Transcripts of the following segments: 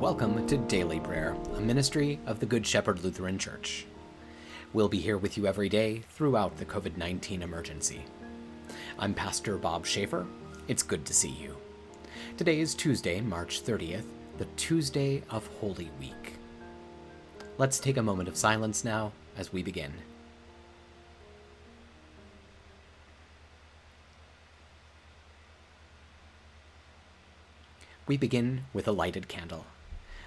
Welcome to Daily Prayer, a ministry of the Good Shepherd Lutheran Church. We'll be here with you every day throughout the COVID 19 emergency. I'm Pastor Bob Schaefer. It's good to see you. Today is Tuesday, March 30th, the Tuesday of Holy Week. Let's take a moment of silence now as we begin. We begin with a lighted candle.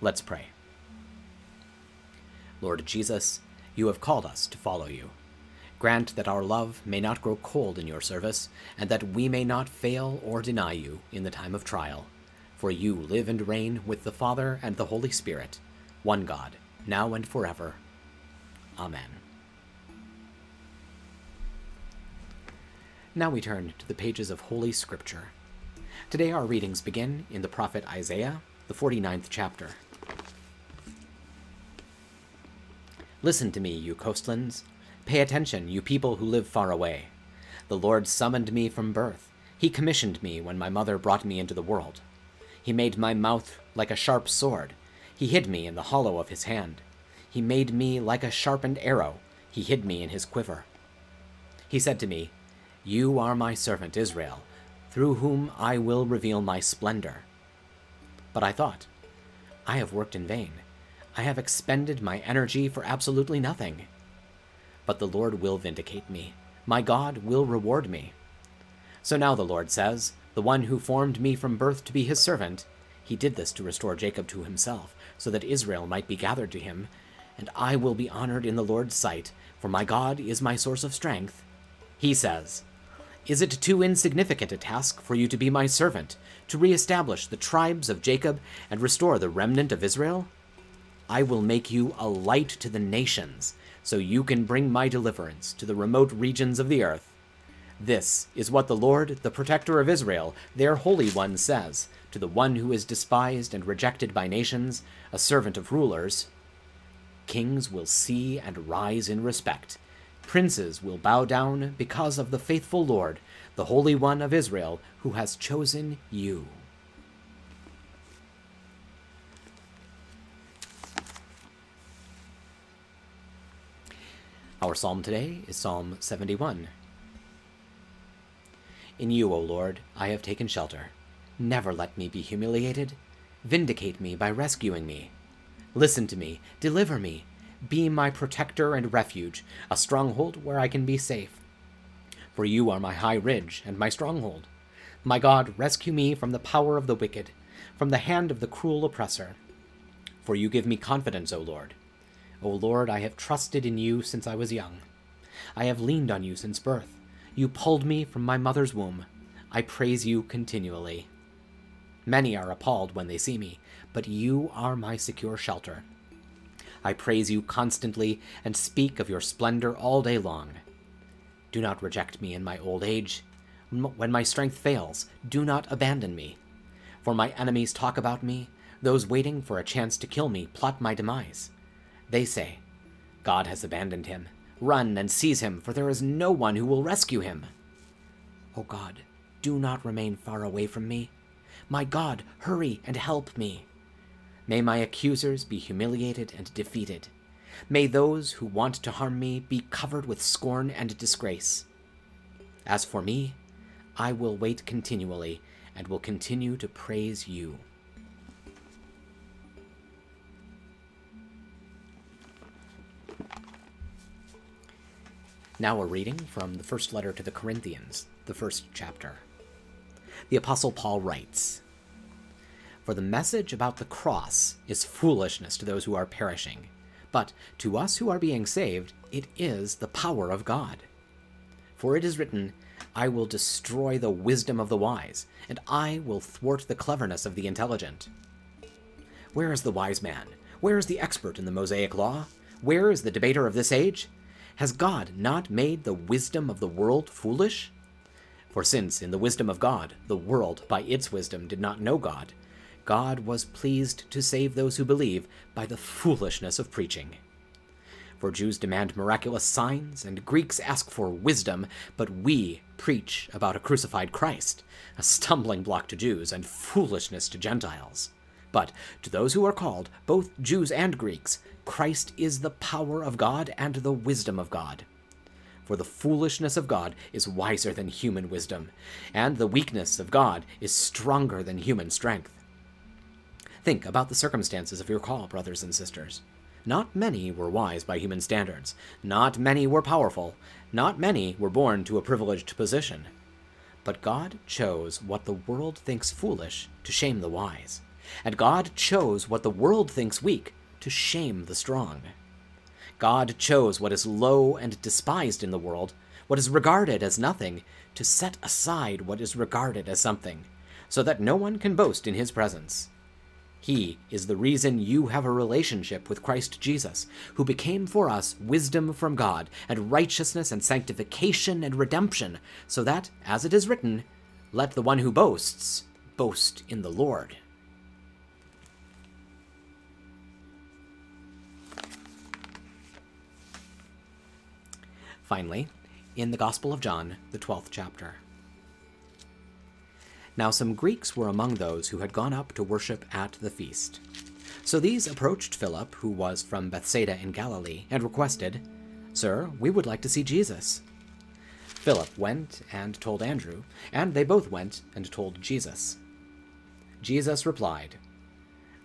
Let's pray. Lord Jesus, you have called us to follow you. Grant that our love may not grow cold in your service, and that we may not fail or deny you in the time of trial. For you live and reign with the Father and the Holy Spirit, one God, now and forever. Amen. Now we turn to the pages of Holy Scripture. Today our readings begin in the prophet Isaiah, the 49th chapter. Listen to me, you coastlands. Pay attention, you people who live far away. The Lord summoned me from birth. He commissioned me when my mother brought me into the world. He made my mouth like a sharp sword. He hid me in the hollow of his hand. He made me like a sharpened arrow. He hid me in his quiver. He said to me, You are my servant Israel, through whom I will reveal my splendor. But I thought, I have worked in vain. I have expended my energy for absolutely nothing. But the Lord will vindicate me. My God will reward me. So now the Lord says, The one who formed me from birth to be his servant, he did this to restore Jacob to himself, so that Israel might be gathered to him, and I will be honored in the Lord's sight, for my God is my source of strength. He says, Is it too insignificant a task for you to be my servant, to re-establish the tribes of Jacob and restore the remnant of Israel? I will make you a light to the nations, so you can bring my deliverance to the remote regions of the earth. This is what the Lord, the protector of Israel, their Holy One, says to the one who is despised and rejected by nations, a servant of rulers. Kings will see and rise in respect. Princes will bow down because of the faithful Lord, the Holy One of Israel, who has chosen you. Our psalm today is Psalm 71. In you, O Lord, I have taken shelter. Never let me be humiliated. Vindicate me by rescuing me. Listen to me, deliver me. Be my protector and refuge, a stronghold where I can be safe. For you are my high ridge and my stronghold. My God, rescue me from the power of the wicked, from the hand of the cruel oppressor. For you give me confidence, O Lord. O Lord, I have trusted in you since I was young. I have leaned on you since birth. You pulled me from my mother's womb. I praise you continually. Many are appalled when they see me, but you are my secure shelter. I praise you constantly and speak of your splendor all day long. Do not reject me in my old age. When my strength fails, do not abandon me. For my enemies talk about me, those waiting for a chance to kill me plot my demise. They say, God has abandoned him. Run and seize him, for there is no one who will rescue him. O oh God, do not remain far away from me. My God, hurry and help me. May my accusers be humiliated and defeated. May those who want to harm me be covered with scorn and disgrace. As for me, I will wait continually and will continue to praise you. Now a reading from the first letter to the Corinthians, the first chapter. The Apostle Paul writes For the message about the cross is foolishness to those who are perishing, but to us who are being saved, it is the power of God. For it is written, I will destroy the wisdom of the wise, and I will thwart the cleverness of the intelligent. Where is the wise man? Where is the expert in the Mosaic law? Where is the debater of this age? Has God not made the wisdom of the world foolish? For since, in the wisdom of God, the world by its wisdom did not know God, God was pleased to save those who believe by the foolishness of preaching. For Jews demand miraculous signs, and Greeks ask for wisdom, but we preach about a crucified Christ, a stumbling block to Jews and foolishness to Gentiles. But to those who are called, both Jews and Greeks, Christ is the power of God and the wisdom of God. For the foolishness of God is wiser than human wisdom, and the weakness of God is stronger than human strength. Think about the circumstances of your call, brothers and sisters. Not many were wise by human standards. Not many were powerful. Not many were born to a privileged position. But God chose what the world thinks foolish to shame the wise. And God chose what the world thinks weak to shame the strong. God chose what is low and despised in the world, what is regarded as nothing, to set aside what is regarded as something, so that no one can boast in his presence. He is the reason you have a relationship with Christ Jesus, who became for us wisdom from God, and righteousness and sanctification and redemption, so that, as it is written, let the one who boasts boast in the Lord. Finally, in the Gospel of John, the 12th chapter. Now some Greeks were among those who had gone up to worship at the feast. So these approached Philip, who was from Bethsaida in Galilee, and requested, Sir, we would like to see Jesus. Philip went and told Andrew, and they both went and told Jesus. Jesus replied,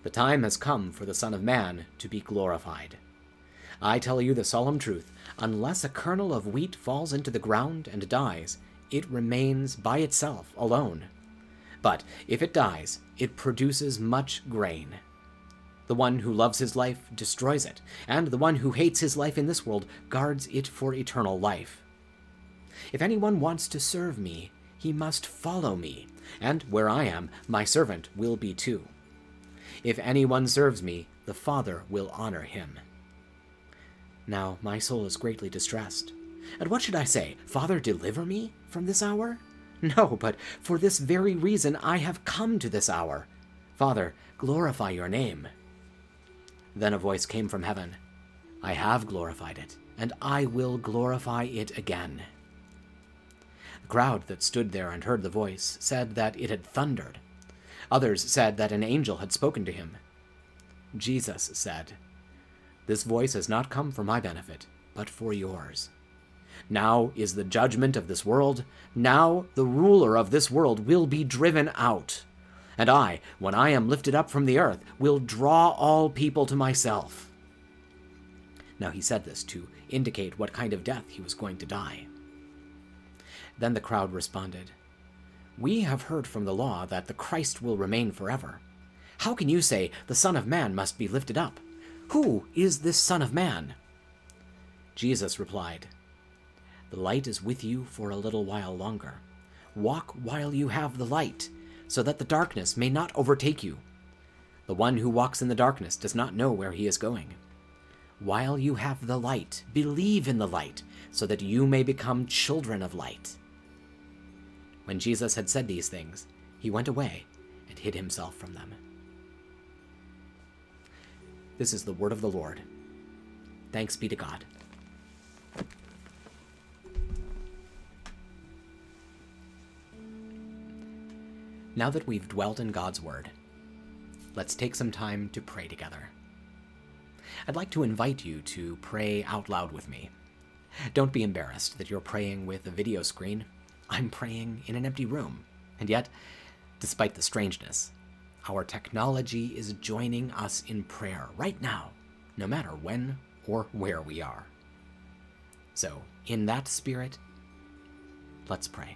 The time has come for the Son of Man to be glorified. I tell you the solemn truth unless a kernel of wheat falls into the ground and dies, it remains by itself alone. But if it dies, it produces much grain. The one who loves his life destroys it, and the one who hates his life in this world guards it for eternal life. If anyone wants to serve me, he must follow me, and where I am, my servant will be too. If anyone serves me, the Father will honor him. Now my soul is greatly distressed. And what should I say? Father, deliver me from this hour? No, but for this very reason I have come to this hour. Father, glorify your name. Then a voice came from heaven I have glorified it, and I will glorify it again. The crowd that stood there and heard the voice said that it had thundered. Others said that an angel had spoken to him. Jesus said, This voice has not come for my benefit, but for yours. Now is the judgment of this world. Now the ruler of this world will be driven out. And I, when I am lifted up from the earth, will draw all people to myself. Now he said this to indicate what kind of death he was going to die. Then the crowd responded, We have heard from the law that the Christ will remain forever. How can you say the Son of Man must be lifted up? Who is this Son of Man? Jesus replied, the light is with you for a little while longer. Walk while you have the light, so that the darkness may not overtake you. The one who walks in the darkness does not know where he is going. While you have the light, believe in the light, so that you may become children of light. When Jesus had said these things, he went away and hid himself from them. This is the word of the Lord. Thanks be to God. Now that we've dwelt in God's Word, let's take some time to pray together. I'd like to invite you to pray out loud with me. Don't be embarrassed that you're praying with a video screen. I'm praying in an empty room. And yet, despite the strangeness, our technology is joining us in prayer right now, no matter when or where we are. So, in that spirit, let's pray.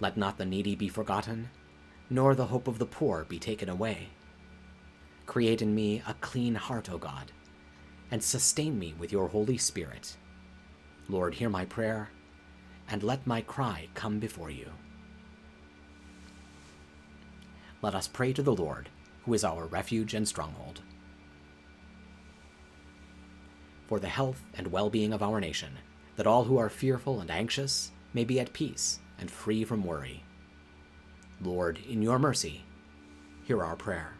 Let not the needy be forgotten, nor the hope of the poor be taken away. Create in me a clean heart, O God, and sustain me with your Holy Spirit Lord, hear my prayer, and let my cry come before you. Let us pray to the Lord, who is our refuge and stronghold. For the health and well being of our nation, that all who are fearful and anxious may be at peace and free from worry. Lord, in your mercy, hear our prayer.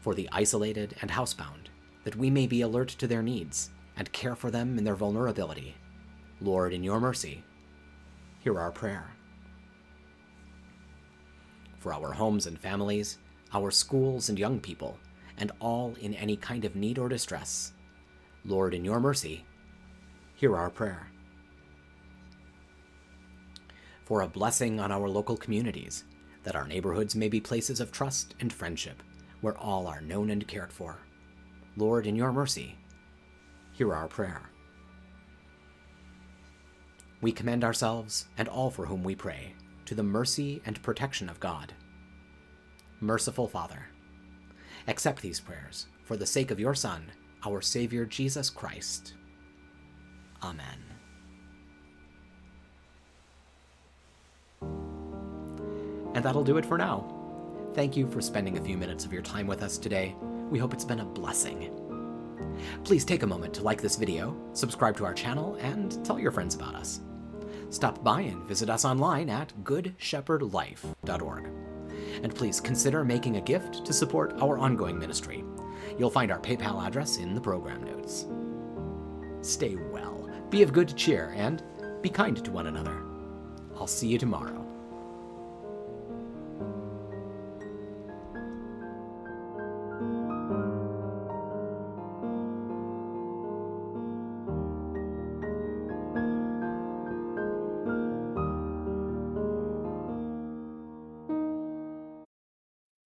For the isolated and housebound, that we may be alert to their needs and care for them in their vulnerability. Lord, in your mercy, hear our prayer. For our homes and families, our schools and young people, and all in any kind of need or distress, Lord, in your mercy, hear our prayer. For a blessing on our local communities, that our neighborhoods may be places of trust and friendship, where all are known and cared for. Lord, in your mercy, hear our prayer. We commend ourselves and all for whom we pray to the mercy and protection of God. Merciful Father, accept these prayers for the sake of your Son, our Savior Jesus Christ. Amen. And that'll do it for now. Thank you for spending a few minutes of your time with us today. We hope it's been a blessing. Please take a moment to like this video, subscribe to our channel, and tell your friends about us. Stop by and visit us online at goodshepherdlife.org. And please consider making a gift to support our ongoing ministry. You'll find our PayPal address in the program notes. Stay well, be of good cheer, and be kind to one another. I'll see you tomorrow.